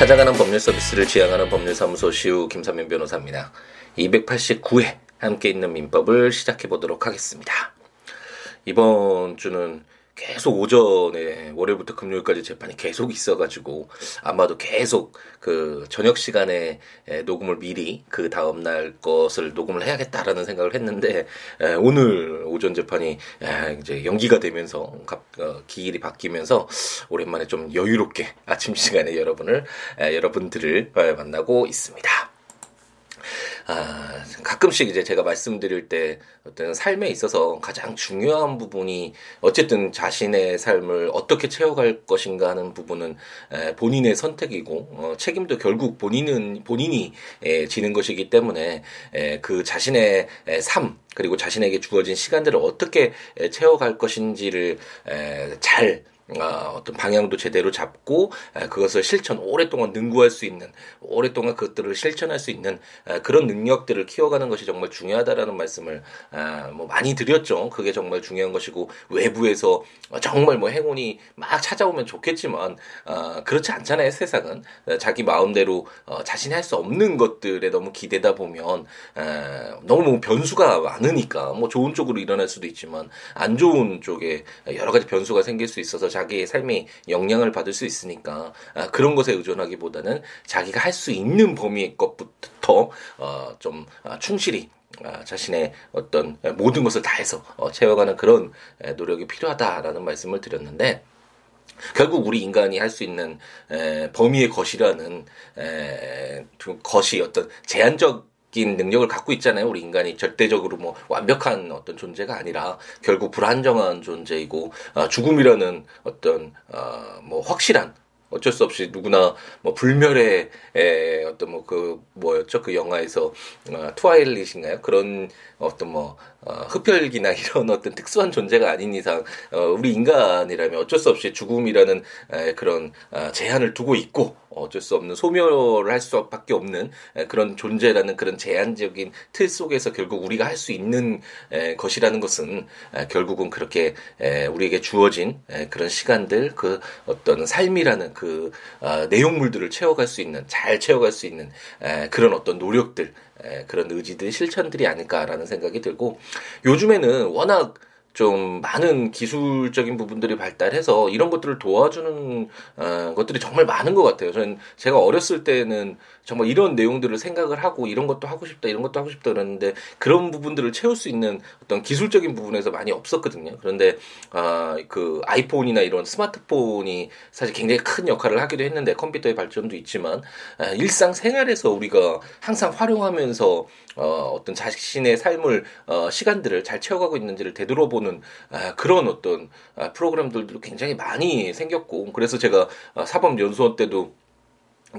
찾아가는 법률 서비스를 지향하는 법률사무소 시우 김삼현 변호사입니다. 289회 함께 있는 민법을 시작해 보도록 하겠습니다. 이번 주는 계속 오전에 월요일부터 금요일까지 재판이 계속 있어가지고 아마도 계속 그 저녁 시간에 녹음을 미리 그 다음 날 것을 녹음을 해야겠다라는 생각을 했는데 오늘 오전 재판이 이제 연기가 되면서 어, 기일이 바뀌면서 오랜만에 좀 여유롭게 아침 시간에 여러분을 여러분들을 만나고 있습니다. 아, 가끔씩 이제 제가 말씀드릴 때 어떤 삶에 있어서 가장 중요한 부분이 어쨌든 자신의 삶을 어떻게 채워갈 것인가 하는 부분은 에, 본인의 선택이고 어, 책임도 결국 본인은 본인이 에, 지는 것이기 때문에 에, 그 자신의 에, 삶 그리고 자신에게 주어진 시간들을 어떻게 에, 채워갈 것인지를 에, 잘 어, 어떤 방향도 제대로 잡고 그것을 실천 오랫동안 능구할 수 있는 오랫동안 그것들을 실천할 수 있는 그런 능력들을 키워가는 것이 정말 중요하다라는 말씀을 뭐 많이 드렸죠. 그게 정말 중요한 것이고 외부에서 정말 뭐 행운이 막 찾아오면 좋겠지만 어, 그렇지 않잖아요. 세상은 자기 마음대로 어, 자신이 할 수 없는 것들에 너무 기대다 보면 너무 변수가 많으니까 뭐 좋은 쪽으로 일어날 수도 있지만 안 좋은 쪽에 여러 가지 변수가 생길 수 있어서 자기의 삶이 영향을 받을 수 있으니까 아, 그런 것에 의존하기보다는 자기가 할 수 있는 범위의 것부터 어, 좀 아, 충실히 아, 자신의 어떤 모든 것을 다해서 어, 채워가는 그런 노력이 필요하다라는 말씀을 드렸는데 결국 우리 인간이 할 수 있는 에, 범위의 것이라는 에, 것이 어떤 제한적 인 능력을 갖고 있잖아요. 우리 인간이 절대적으로 뭐 완벽한 어떤 존재가 아니라 결국 불안정한 존재이고 어, 죽음이라는 어떤 어, 뭐 확실한 어쩔 수 없이 누구나 뭐 불멸의 에, 어떤 뭐 그 뭐였죠? 그 영화에서 어, 트와일릿인가요? 그런 어떤 뭐 어, 흡혈귀나 이런 어떤 특수한 존재가 아닌 이상 어, 우리 인간이라면 어쩔 수 없이 죽음이라는 에, 그런 어, 제한을 두고 있고 어쩔 수 없는 소멸을 할 수밖에 없는 에, 그런 존재라는 그런 제한적인 틀 속에서 결국 우리가 할 수 있는 에, 것이라는 것은 에, 결국은 그렇게 에, 우리에게 주어진 에, 그런 시간들 그 어떤 삶이라는 그 어, 내용물들을 채워갈 수 있는 잘 채워갈 수 있는 에, 그런 어떤 노력들 에, 그런 의지들 실천들이 아닐까라는 생각이 들고 요즘에는 워낙 좀 많은 기술적인 부분들이 발달해서 이런 것들을 도와주는 어, 것들이 정말 많은 것 같아요. 저는 제가 어렸을 때는 정말 이런 내용들을 생각을 하고 이런 것도 하고 싶다 이런 것도 하고 싶다 그랬는데 그런 부분들을 채울 수 있는 어떤 기술적인 부분에서 많이 없었거든요. 그런데 아, 그 아이폰이나 이런 스마트폰이 사실 굉장히 큰 역할을 하기도 했는데 컴퓨터의 발전도 있지만 아, 일상 생활에서 우리가 항상 활용하면서 어, 어떤 자신의 삶을 어, 시간들을 잘 채워가고 있는지를 되돌아보는 아, 그런 어떤 아, 프로그램들도 굉장히 많이 생겼고 그래서 제가 아, 사법연수원 때도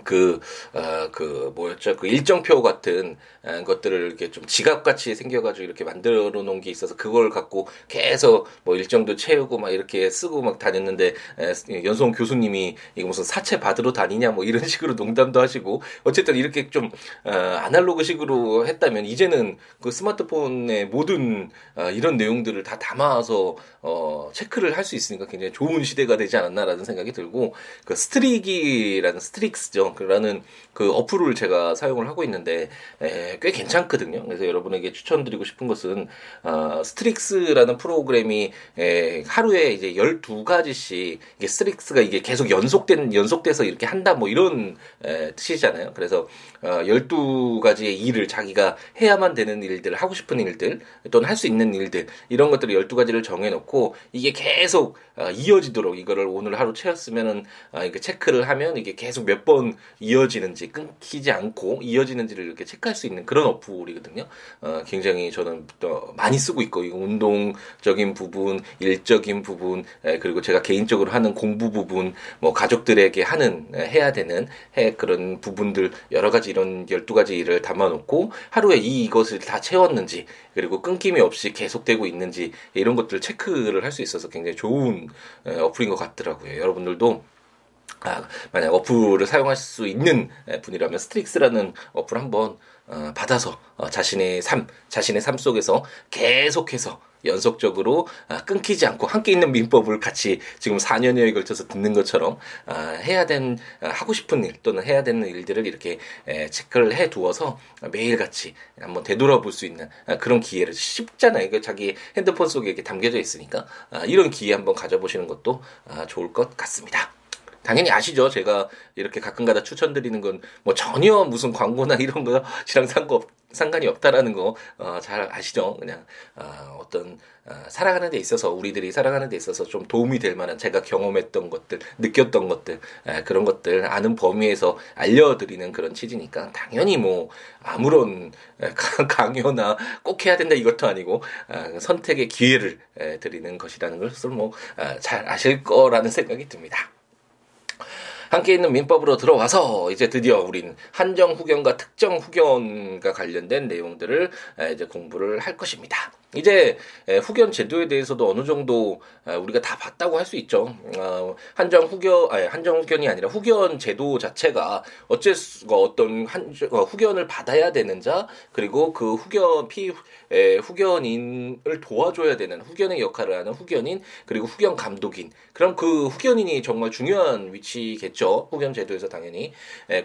그, 어, 그, 뭐였죠? 그 일정표 같은 어, 것들을 이렇게 좀 지갑같이 생겨가지고 이렇게 만들어 놓은 게 있어서 그걸 갖고 계속 뭐 일정도 채우고 막 이렇게 쓰고 막 다녔는데, 에, 연수원 교수님이 이거 무슨 사채 받으러 다니냐 뭐 이런 식으로 농담도 하시고, 어쨌든 이렇게 좀, 어, 아날로그 식으로 했다면 이제는 그 스마트폰의 모든 어, 이런 내용들을 다 담아서, 어, 체크를 할 수 있으니까 굉장히 좋은 시대가 되지 않았나라는 생각이 들고, 그 Streak이라는 Streaks죠. 라는 그 어플을 제가 사용을 하고 있는데 에, 꽤 괜찮거든요. 그래서 여러분에게 추천드리고 싶은 것은 어, Streaks라는 프로그램이 에, 하루에 이제 12가지씩 이게 Streaks가 이게 계속 연속된 연속돼서 이렇게 한다 뭐 이런 에, 뜻이잖아요. 그래서 어, 12가지의 일을 자기가 해야만 되는 일들, 하고 싶은 일들 또는 할 수 있는 일들 이런 것들을 12가지를 정해 놓고 이게 계속 어, 이어지도록 이거를 오늘 하루 채웠으면은 어, 이게 체크를 하면 이게 계속 몇 번 이어지는지 끊기지 않고 이어지는지를 이렇게 체크할 수 있는 그런 어플이거든요. 어, 굉장히 저는 또 많이 쓰고 있고 운동적인 부분, 일적인 부분, 에, 그리고 제가 개인적으로 하는 공부 부분, 뭐 가족들에게 하는 에, 해야 되는 해 그런 부분들 여러 가지 이런 12가지 일을 담아 놓고 하루에 이 이것을 다 채웠는지 그리고 끊김이 없이 계속되고 있는지 이런 것들 체크 를 할 수 있어서 굉장히 좋은 에, 어플인 것 같더라고요. 여러분들도 아, 만약 어플을 사용할 수 있는 분이라면 Streaks라는 어플 한번 어, 받아서 어, 자신의 삶, 자신의 삶 속에서 계속해서 연속적으로 아, 끊기지 않고 함께 있는 민법을 같이 지금 4년여에 걸쳐서 듣는 것처럼 아, 해야 된 아, 하고 싶은 일 또는 해야 되는 일들을 이렇게 체크를 해 두어서 매일 같이 한번 되돌아볼 수 있는 그런 기회를 쉽잖아요. 이거 자기 핸드폰 속에 이렇게 담겨져 있으니까 이런 기회 한번 가져보시는 것도 좋을 것 같습니다. 당연히 아시죠? 제가 이렇게 가끔가다 추천드리는 건 뭐 전혀 무슨 광고나 이런 거랑 상관 상관이 없다라는 거 어, 잘 아시죠? 그냥 어, 어떤 어, 살아가는 데 있어서 우리들이 살아가는 데 있어서 좀 도움이 될 만한 제가 경험했던 것들, 느꼈던 것들 에, 그런 것들 아는 범위에서 알려드리는 그런 취지니까 당연히 뭐 아무런 에, 강요나 꼭 해야 된다 이것도 아니고 어, 선택의 기회를 에, 드리는 것이라는 것을 뭐잘 어, 아실 거라는 생각이 듭니다. 함께 있는 민법으로 들어와서 이제 드디어 우린 한정 후견과 특정 후견과 관련된 내용들을 이제 공부를 할 것입니다. 이제 후견 제도에 대해서도 어느 정도 우리가 다 봤다고 할 수 있죠. 어, 한정 후견, 아니, 한정 후견이 아니라 후견 제도 자체가 어쩔 수가 어떤 한 어, 후견을 받아야 되는 자 그리고 그 후견 피 후견인을 도와줘야 되는 후견의 역할을 하는 후견인 그리고 후견 감독인 그럼 그 후견인이 정말 중요한 위치겠죠. 후견 제도에서 당연히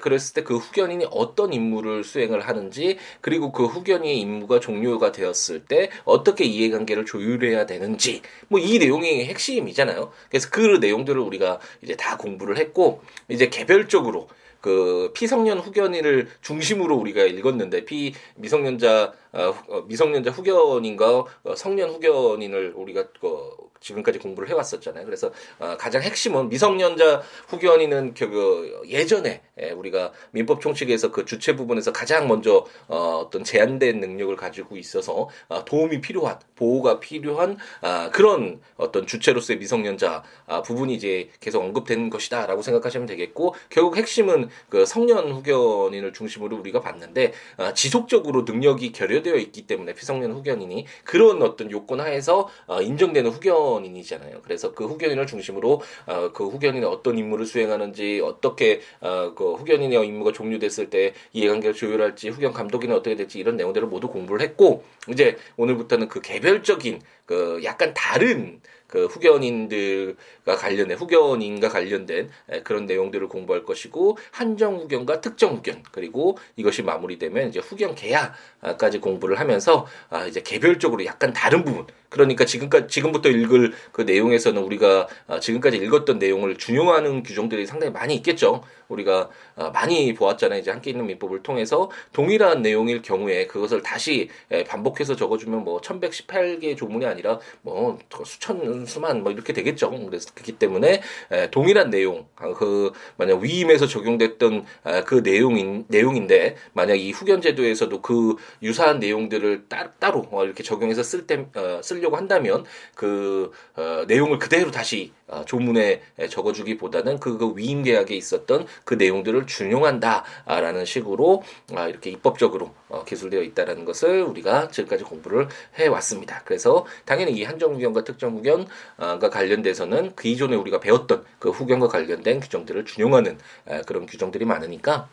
그랬을 때 그 후견인이 어떤 임무를 수행을 하는지 그리고 그 후견의 임무가 종료가 되었을 때 어떻게 이해관계를 조율해야 되는지 뭐 이 내용이 핵심이잖아요. 그래서 그 내용들을 우리가 이제 다 공부를 했고 이제 개별적으로 그 피성년 후견인을 중심으로 우리가 읽었는데 피 미성년자 어, 미성년자 후견인과 어, 성년 후견인을 우리가 그 지금까지 공부를 해왔었잖아요. 그래서 어, 가장 핵심은 미성년자 후견인은 그, 그 예전에 예, 우리가 민법 총칙에서 그 주체 부분에서 가장 먼저 어, 어떤 제한된 능력을 가지고 있어서 어, 도움이 필요한 보호가 필요한 아, 그런 어떤 주체로서의 미성년자 아, 부분이 이제 계속 언급된 것이다라고 생각하시면 되겠고 결국 핵심은 그 성년 후견인을 중심으로 우리가 봤는데 아, 지속적으로 능력이 결여되어 있기 때문에 피성년 후견인이 그런 어떤 요건 하에서 어, 인정되는 후견 인이잖아요. 그래서 그 후견인을 중심으로 어, 그 후견인이 어떤 임무를 수행하는지 어떻게 어, 그 후견인의 임무가 종료됐을 때 이해관계를 조율할지 후견 감독이는 어떻게 될지 이런 내용들을 모두 공부를 했고 이제 오늘부터는 그 개별적인 그 약간 다른 그 후견인들과 관련된 후견인과 관련된 그런 내용들을 공부할 것이고 한정 후견과 특정 후견 그리고 이것이 마무리되면 이제 후견 계약까지 공부를 하면서 아 이제 개별적으로 약간 다른 부분 그러니까 지금까지 지금부터 읽을 그 내용에서는 우리가 아, 지금까지 읽었던 내용을 준용하는 규정들이 상당히 많이 있겠죠. 우리가 아, 많이 보았잖아요. 이제 함께 있는 민법을 통해서 동일한 내용일 경우에 그것을 다시 반복해서 적어주면 뭐 1118개의 조문이 아니라 뭐 수천 수만 뭐 이렇게 되겠죠. 그래서 그렇기 때문에 동일한 내용 아, 그 만약 위임에서 적용됐던 그 내용인 내용인데 만약 이 후견 제도에서도 그 유사한 내용들을 따, 따로 어, 이렇게 적용해서 쓸때 어, 쓸 쓰려고 한다면 그 어, 내용을 그대로 다시 어, 조문에 적어주기보다는 그, 그 위임 계약에 있었던 그 내용들을 준용한다라는 식으로 아, 이렇게 입법적으로 어, 기술되어 있다라는 것을 우리가 지금까지 공부를 해 왔습니다. 그래서 당연히 이 한정 후견과 특정 후견 과 관련돼서는 그 이전에 우리가 배웠던 그 후견과 관련된 규정들을 준용하는 그런 규정들이 많으니까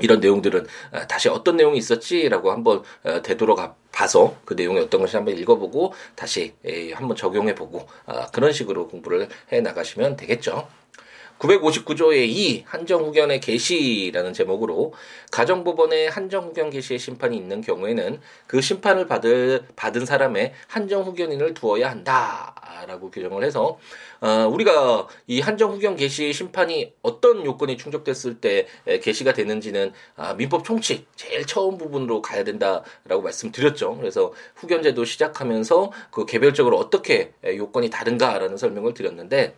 이런 내용들은 아, 다시 어떤 내용이 있었지라고 한번 어, 되돌아가 봐서 그 내용이 어떤 것이 한번 읽어보고 다시 한번 적용해보고 아, 그런 식으로 공부를 해 나가시면 되겠죠. 959조의 2 한정후견의 개시라는 제목으로 가정법원에 한정후견 개시의 심판이 있는 경우에는 그 심판을 받을, 받은 사람의 한정후견인을 두어야 한다라고 규정을 해서 어, 우리가 이 한정후견 개시 심판이 어떤 요건이 충족됐을 때 개시가 되는지는 아, 민법 총칙 제일 처음 부분으로 가야 된다라고 말씀드렸죠. 그래서 후견제도 시작하면서 그 개별적으로 어떻게 요건이 다른가라는 설명을 드렸는데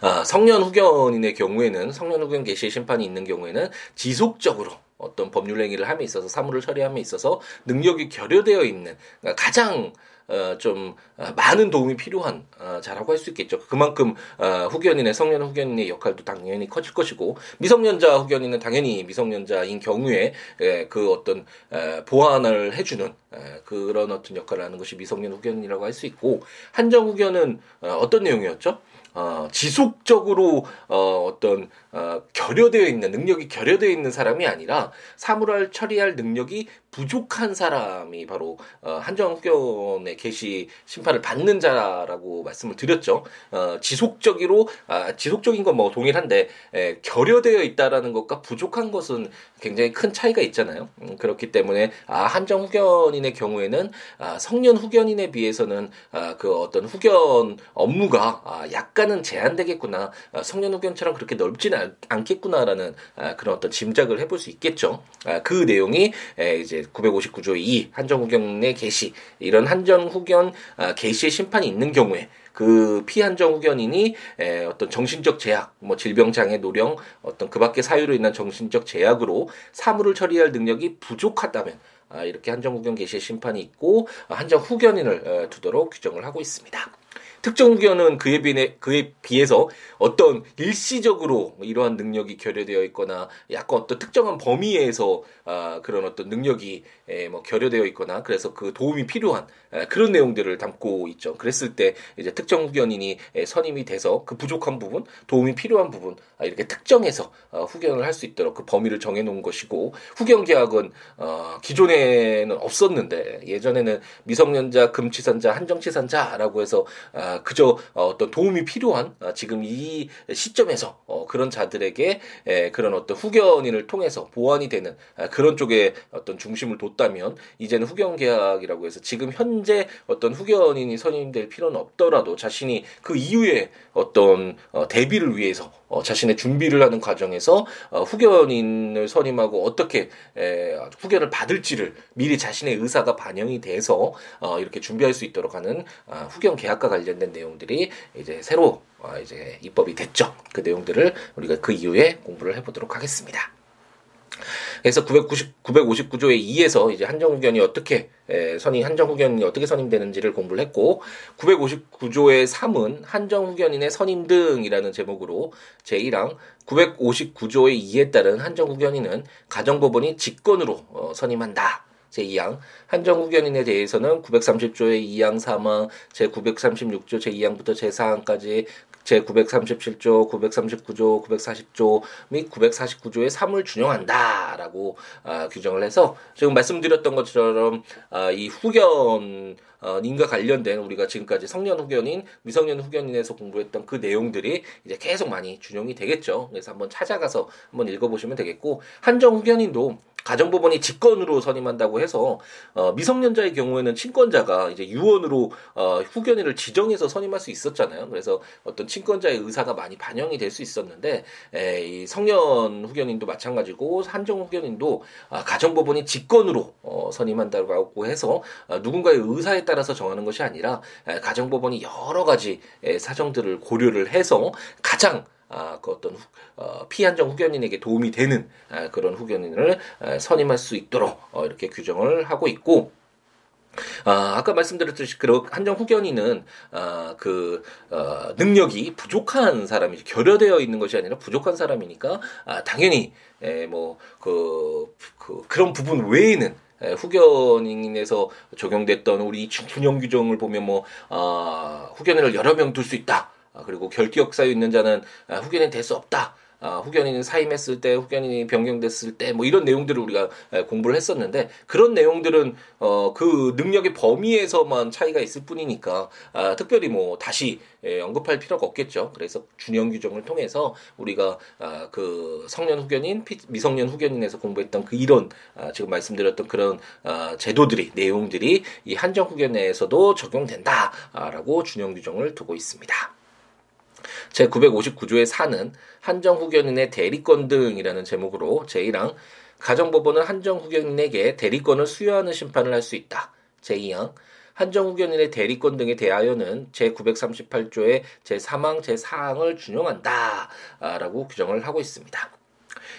아, 성년 후견인의 경우에는 성년 후견 개시의 심판이 있는 경우에는 지속적으로 어떤 법률 행위를 함에 있어서 사물을 처리함에 있어서 능력이 결여되어 있는 그러니까 가장 어, 좀 어, 많은 도움이 필요한 어, 자라고 할 수 있겠죠. 그만큼 어, 후견인의 성년 후견인의 역할도 당연히 커질 것이고 미성년자 후견인은 당연히 미성년자인 경우에 에, 그 어떤 에, 보완을 해주는 에, 그런 어떤 역할을 하는 것이 미성년 후견이라고 할 수 있고 한정 후견은 어, 어떤 내용이었죠? 어, 지속적으로 어, 어떤 어, 결여되어 있는 능력이 결여되어 있는 사람이 아니라 사물을 처리할 능력이 부족한 사람이 바로 어, 한정훈련의 개시 심판을 받는 자라고 말씀을 드렸죠. 어, 지속적으로 아, 지속적인 건 뭐 동일한데 에, 결여되어 있다라는 것과 부족한 것은 굉장히 큰 차이가 있잖아요. 음, 그렇기 때문에 아, 한정 후견인의 경우에는 아, 성년 후견인에 비해서는 아, 그 어떤 후견 업무가 아, 약간은 제한되겠구나. 아, 성년 후견처럼 그렇게 넓지는 않겠구나라는 아, 그런 어떤 짐작을 해볼 수 있겠죠. 아, 그 내용이 에, 이제 959조 2 한정 후견의 개시 이런 한정 후견 아, 개시의 심판이 있는 경우에 그 피한정 후견인이 에, 어떤 정신적 제약, 뭐 질병 장애, 노령, 어떤 그밖의 사유로 인한 정신적 제약으로 사물을 처리할 능력이 부족하다면 아, 이렇게 한정 후견 개시의 심판이 있고 아, 한정 후견인을 에, 두도록 규정을 하고 있습니다. 특정 후견은 그에 비해 그에 비해서 어떤 일시적으로 이러한 능력이 결여되어 있거나 약간 어떤 특정한 범위에서 아, 그런 어떤 능력이 에, 뭐 결여되어 있거나 그래서 그 도움이 필요한 에, 그런 내용들을 담고 있죠. 그랬을 때 이제 특정 후견인이 에, 선임이 돼서 그 부족한 부분, 도움이 필요한 부분 아, 이렇게 특정해서 어, 후견을 할 수 있도록 그 범위를 정해 놓은 것이고 후견 계약은 어, 기존에는 없었는데 예전에는 미성년자, 금치산자, 한정치산자라고 해서 아, 그저 어떤 도움이 필요한 아, 지금 이 시점에서 어, 그런 자들에게 에, 그런 어떤 후견인을 통해서 보완이 되는 아, 그런 쪽에 어떤 중심을 뒀다면 이제는 후견 계약이라고 해서 지금 현재 어떤 후견인이 선임될 필요는 없더라도 자신이 그 이후에 어떤 어, 대비를 위해서 어, 자신의 준비를 하는 과정에서 어, 후견인을 선임하고 어떻게 에, 후견을 받을지를 미리 자신의 의사가 반영이 돼서 어, 이렇게 준비할 수 있도록 하는 어, 후견 계약과 관련된 내용들이 이제 새로 어, 이제 입법이 됐죠. 그 내용들을 우리가 그 이후에 공부를 해보도록 하겠습니다. 그래서 990, 959조의 2에서 이제 한정후견이 어떻게 에, 선임 한정후견이 어떻게 선임되는지를 공부를 했고 959조의 3은 한정후견인의 선임 등이라는 제목으로 제1항 959조의 2에 따른 한정후견인은 가정법원이 직권으로 어, 선임한다. 제2항 한정후견인에 대해서는 930조의 2항 3항 제936조 제2항부터 제4항까지 제937조, 939조, 940조 및 949조의 3을 준용한다라고 아, 규정을 해서 지금 말씀드렸던 것처럼 아, 이 후견 어, 인과 관련된 우리가 지금까지 성년 후견인, 미성년 후견인에서 공부했던 그 내용들이 이제 계속 많이 준용이 되겠죠. 그래서 한번 찾아가서 한번 읽어보시면 되겠고 한정 후견인도 가정법원이 직권으로 선임한다고 해서 어, 미성년자의 경우에는 친권자가 이제 유언으로 어, 후견인을 지정해서 선임할 수 있었잖아요. 그래서 어떤 친권자의 의사가 많이 반영이 될 수 있었는데 에, 이 성년 후견인도 마찬가지고 한정 후견인도 아, 가정법원이 직권으로 어, 선임한다고 해서 아, 누군가의 의사에 따라서 정하는 것이 아니라 에, 가정법원이 여러 가지 에, 사정들을 고려를 해서 가장 아, 그 어떤 후, 어, 피한정 후견인에게 도움이 되는 아, 그런 후견인을 아, 선임할 수 있도록 어, 이렇게 규정을 하고 있고 아, 아까 말씀드렸듯이 그 한정 후견인은 아, 그 어, 능력이 부족한 사람이 결여되어 있는 것이 아니라 부족한 사람이니까 아, 당연히 뭐그 그, 그런 부분 외에는 후견인에서 적용됐던 우리 준용 규정을 보면 뭐 아, 후견인을 여러 명 둘 수 있다. 아, 그리고 결기역 사유 있는 자는 아, 후견인 될 수 없다. 아, 후견인이 사임했을 때, 후견인이 변경됐을 때, 뭐 이런 내용들을 우리가 공부를 했었는데 그런 내용들은 어, 그 능력의 범위에서만 차이가 있을 뿐이니까 아, 특별히 뭐 다시 예, 언급할 필요가 없겠죠. 그래서 준형 규정을 통해서 우리가 아, 그 성년 후견인, 미성년 후견인에서 공부했던 그 이런 아, 지금 말씀드렸던 그런 아, 제도들이 내용들이 이 한정 후견에서도 적용된다라고 준형 규정을 두고 있습니다. 제 959조의 4는 한정후견인의 대리권 등이라는 제목으로 제1항 가정법원은 한정후견인에게 대리권을 수여하는 심판을 할 수 있다. 제2항 한정후견인의 대리권 등에 대하여는 제938조의 제3항, 제4항을 준용한다. 라고 규정을 하고 있습니다.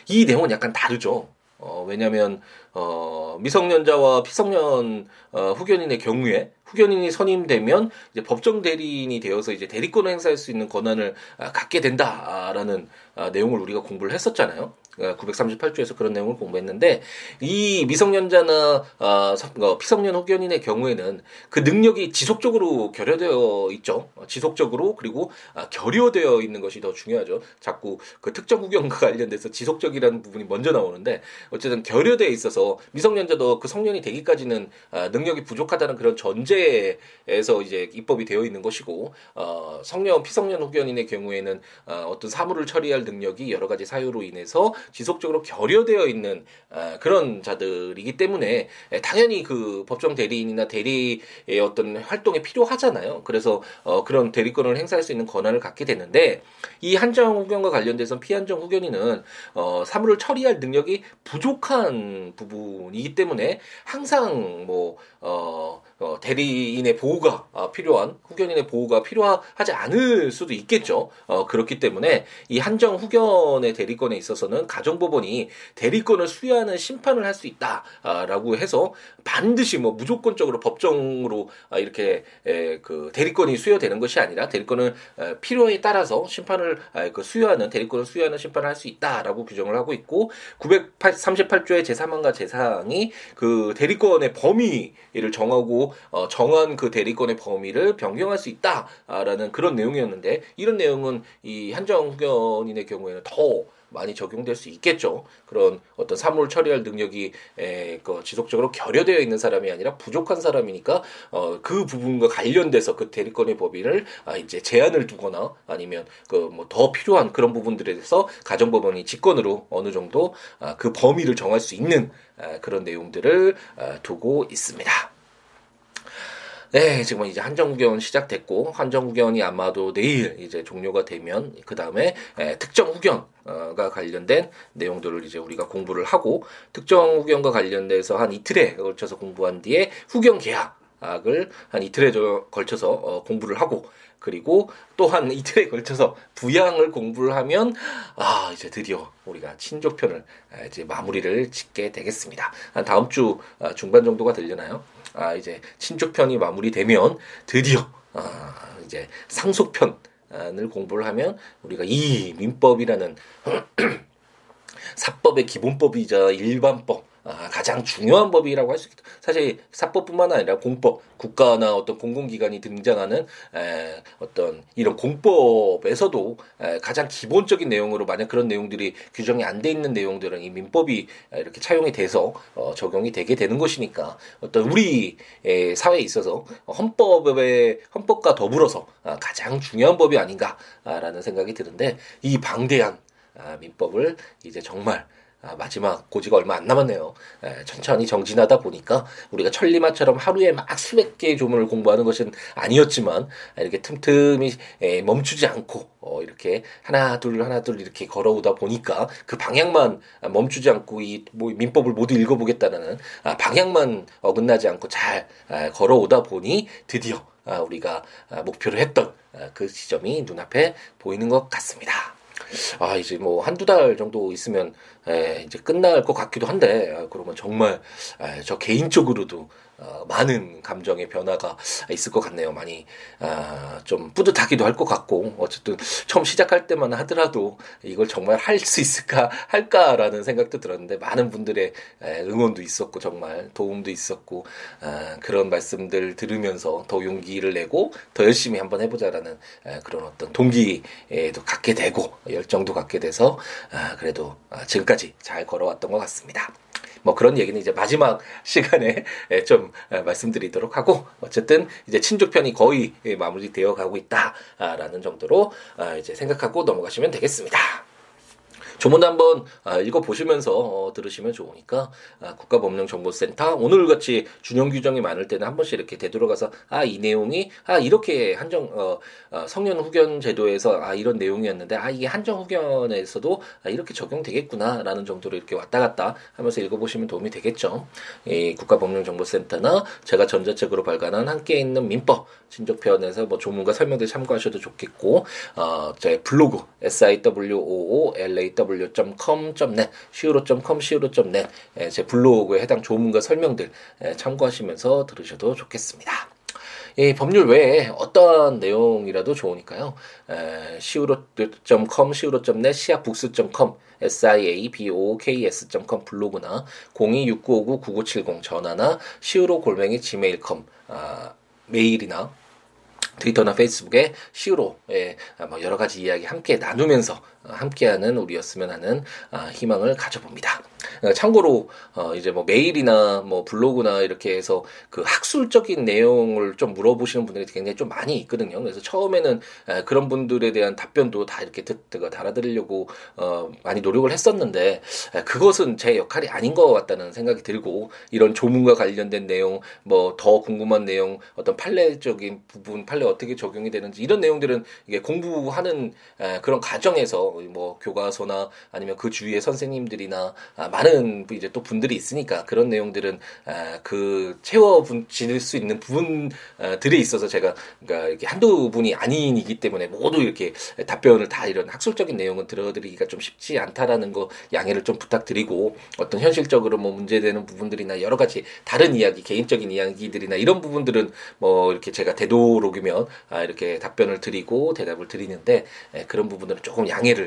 이 내용은 약간 다르죠. 어, 왜냐면, 어, 미성년자와 피성년, 어, 후견인의 경우에 후견인이 선임되면 이제 법정 대리인이 되어서 이제 대리권을 행사할 수 있는 권한을 아, 갖게 된다라는 아, 내용을 우리가 공부를 했었잖아요. 938조에서 그런 내용을 공부했는데 이 미성년자나 어, 어, 피성년 후견인의 경우에는 그 능력이 지속적으로 결여되어 있죠. 어, 지속적으로 그리고 아, 결여되어 있는 것이 더 중요하죠. 자꾸 그 특정 후견과 관련돼서 지속적이라는 부분이 먼저 나오는데 어쨌든 결여되어 있어서 미성년자도 그 성년이 되기까지는 아, 능력이 부족하다는 그런 전제에서 이제 입법이 되어 있는 것이고 어, 성년 피성년 후견인의 경우에는 어, 어떤 사물을 처리할 능력이 여러 가지 사유로 인해서 지속적으로 결여되어 있는 아, 그런 자들이기 때문에 당연히 그 법정 대리인이나 대리의 어떤 활동에 필요하잖아요. 그래서 어, 그런 대리권을 행사할 수 있는 권한을 갖게 되는데 이 한정 후견과 관련돼서 피한정 후견인은 어, 사물을 처리할 능력이 부족한 부분 이기 때문에 항상 뭐 어, 어, 대리인의 보호가 어, 필요한 후견인의 보호가 필요하지 않을 수도 있겠죠. 어, 그렇기 때문에 이 한정 후견의 대리권에 있어서는 가정법원이 대리권을 수여하는 심판을 할 수 있다라고 해서 반드시 뭐 무조건적으로 법정으로 아, 이렇게 에, 그 대리권이 수여되는 것이 아니라 대리권을 에, 필요에 따라서 심판을 아, 그 수여하는 대리권을 수여하는 심판을 할 수 있다라고 규정을 하고 있고 938조의 제3항과 제4항이 그 대리권의 범위를 정하고 어, 정한 그 대리권의 범위를 변경할 수 있다라는 그런 내용이었는데 이런 내용은 이 한정 후견인의 경우에는 더 많이 적용될 수 있겠죠. 그런 어떤 사물 처리할 능력이 에, 그 지속적으로 결여되어 있는 사람이 아니라 부족한 사람이니까 어, 그 부분과 관련돼서 그 대리권의 법인을 아, 이제 제한을 두거나 아니면 그 뭐 더 필요한 그런 부분들에 대해서 가정법원이 직권으로 어느 정도 아, 그 범위를 정할 수 있는 아, 그런 내용들을 아, 두고 있습니다. 네, 지금 이제 한정후견 시작됐고 한정후견이 아마도 내일 이제 종료가 되면 그 다음에 특정 후견과 관련된 내용들을 이제 우리가 공부를 하고 특정 후견과 관련돼서 한 이틀에 걸쳐서 공부한 뒤에 후견 계약 을 한 이틀에 걸쳐서 어, 공부를 하고 그리고 또 한 이틀에 걸쳐서 부양을 공부를 하면 아 이제 드디어 우리가 친족편을 이제 마무리를 짓게 되겠습니다. 한 다음 주 아, 중반 정도가 되려나요? 아 이제 친족편이 마무리되면 드디어 아 이제 상속편을 공부를 하면 우리가 이 민법이라는 사법의 기본법이자 일반법 아, 가장 중요한 법이라고 할 수 있다. 사실 사법뿐만 아니라 공법, 국가나 어떤 공공기관이 등장하는 에, 어떤 이런 공법에서도 에, 가장 기본적인 내용으로 만약 그런 내용들이 규정이 안 돼 있는 내용들은 이 민법이 이렇게 차용이 돼서 어, 적용이 되게 되는 것이니까 어떤 우리 에, 사회에 있어서 헌법의 헌법과 더불어서 아, 가장 중요한 법이 아닌가라는 생각이 드는데 이 방대한 아, 민법을 이제 정말 아, 마지막 고지가 얼마 안 남았네요. 에, 천천히 정진하다 보니까 우리가 천리마처럼 하루에 막 수백 개의 조문을 공부하는 것은 아니었지만 이렇게 틈틈이 에, 멈추지 않고 어, 이렇게 하나 둘 하나 둘 이렇게 걸어오다 보니까 그 방향만 멈추지 않고 이 뭐, 민법을 모두 읽어보겠다는 아, 방향만 어긋나지 않고 잘 아, 걸어오다 보니 드디어 아, 우리가 아, 목표를 했던 아, 그 지점이 눈앞에 보이는 것 같습니다. 아 이제 뭐 한두 달 정도 있으면 에, 이제 끝날 것 같기도 한데 아, 그러면 정말 에, 저 개인적으로도 어, 많은 감정의 변화가 있을 것 같네요. 많이 아, 좀 뿌듯하기도 할 것 같고 어쨌든 처음 시작할 때만 하더라도 이걸 정말 할 수 있을까 할까라는 생각도 들었는데 많은 분들의 에, 응원도 있었고 정말 도움도 있었고 아, 그런 말씀들 들으면서 더 용기를 내고 더 열심히 한번 해보자라는 에, 그런 어떤 동기도 갖게 되고 열정도 갖게 돼서 아, 그래도 아, 지금까지 잘 걸어왔던 것 같습니다. 뭐 그런 얘기는 이제 마지막 시간에 좀 말씀드리도록 하고 어쨌든 이제 친족편이 거의 마무리되어 가고 있다라는 정도로 아, 이제 생각하고 넘어가시면 되겠습니다. 조문 한번 아, 읽어보시면서 어, 들으시면 좋으니까 아, 국가법령정보센터 오늘같이 준용 규정이 많을 때는 한 번씩 이렇게 되돌아가서 아 이 내용이 아 이렇게 한정 어, 어, 성년 후견 제도에서 아 이런 내용이었는데 아 이게 한정 후견에서도 아, 이렇게 적용되겠구나라는 정도로 이렇게 왔다 갔다 하면서 읽어보시면 도움이 되겠죠. 이 국가법령정보센터나 제가 전자책으로 발간한 함께 있는 민법 친족편에서 뭐 조문과 설명들 참고하셔도 좋겠고 어, 제 블로그 s i w o o l a w www.com.net, siwo.com, siwo.net 제 블로그에 해당 조문과 설명들 참고하시면서 들으셔도 좋겠습니다. 이 법률 외에 어떤 내용이라도 좋으니까요. siwo.com, siwo.net, siabooks.com, siabooks.com 블로그나 026959-9970 전화나 siwo 골뱅이 gmail.com 아, 메일이나 트위터나 페이스북에 시우로의 뭐 여러 가지 이야기 함께 나누면서 함께하는 우리였으면 하는 아, 희망을 가져봅니다. 어, 참고로 어, 이제 뭐 메일이나 뭐 블로그나 이렇게 해서 그 학술적인 내용을 좀 물어보시는 분들이 굉장히 좀 많이 있거든요. 그래서 처음에는 그런 분들에 대한 답변도 다 이렇게 달아드리려고 어, 많이 노력을 했었는데 그것은 제 역할이 아닌 것 같다는 생각이 들고 이런 조문과 관련된 내용 뭐 더 궁금한 내용 어떤 판례적인 부분 판례 어떻게 적용이 되는지 이런 내용들은 이게 공부하는 그런 과정에서 뭐 교과서나 아니면 그 주위의 선생님들이나 아, 많은 이제 또 분들이 있으니까 그런 내용들은 아, 그 채워 지을 수 있는 부분들이 있어서 제가 그러니까 이렇게 한두 분이 아니기 때문에 모두 이렇게 답변을 다 이런 학술적인 내용은 들어드리기가 좀 쉽지 않다라는 거 양해를 좀 부탁드리고 어떤 현실적으로 뭐 문제되는 부분들이나 여러 가지 다른 이야기 개인적인 이야기들이나 이런 부분들은 뭐 이렇게 제가 되도록이면 아, 이렇게 답변을 드리고 대답을 드리는데 그런 부분들은 조금 양해를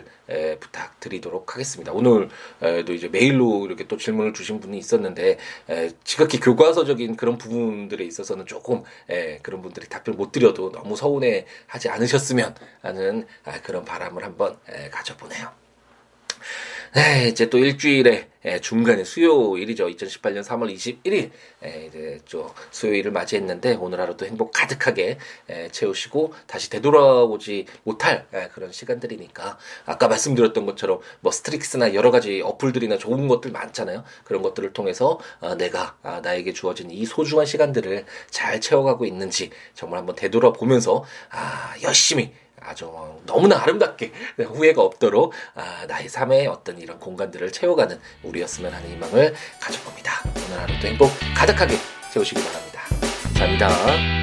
부탁드리도록 하겠습니다. 오늘도 이제 메일로 이렇게 또 질문을 주신 분이 있었는데 지극히 교과서적인 그런 부분들에 있어서는 조금 그런 분들이 답변 못 드려도 너무 서운해 하지 않으셨으면 하는 아, 그런 바람을 한번 가져보네요. 네, 이제 또 일주일에 예, 중간에 수요일이죠. 2018년 3월 21일 예, 이제 저 수요일을 맞이했는데 오늘 하루도 행복 가득하게 예, 채우시고 다시 되돌아오지 못할 그런 시간들이니까 아까 말씀드렸던 것처럼 뭐 스트릭스나 여러 가지 어플들이나 좋은 것들 많잖아요. 그런 것들을 통해서 어, 내가 아, 나에게 주어진 이 소중한 시간들을 잘 채워가고 있는지 정말 한번 되돌아보면서 아 열심히 아주 너무나 아름답게 후회가 없도록 아, 나의 삶의 어떤 이런 공간들을 채워가는 우리였으면 하는 희망을 가져봅니다. 오늘 하루도 행복 가득하게 채우시기 바랍니다. 감사합니다.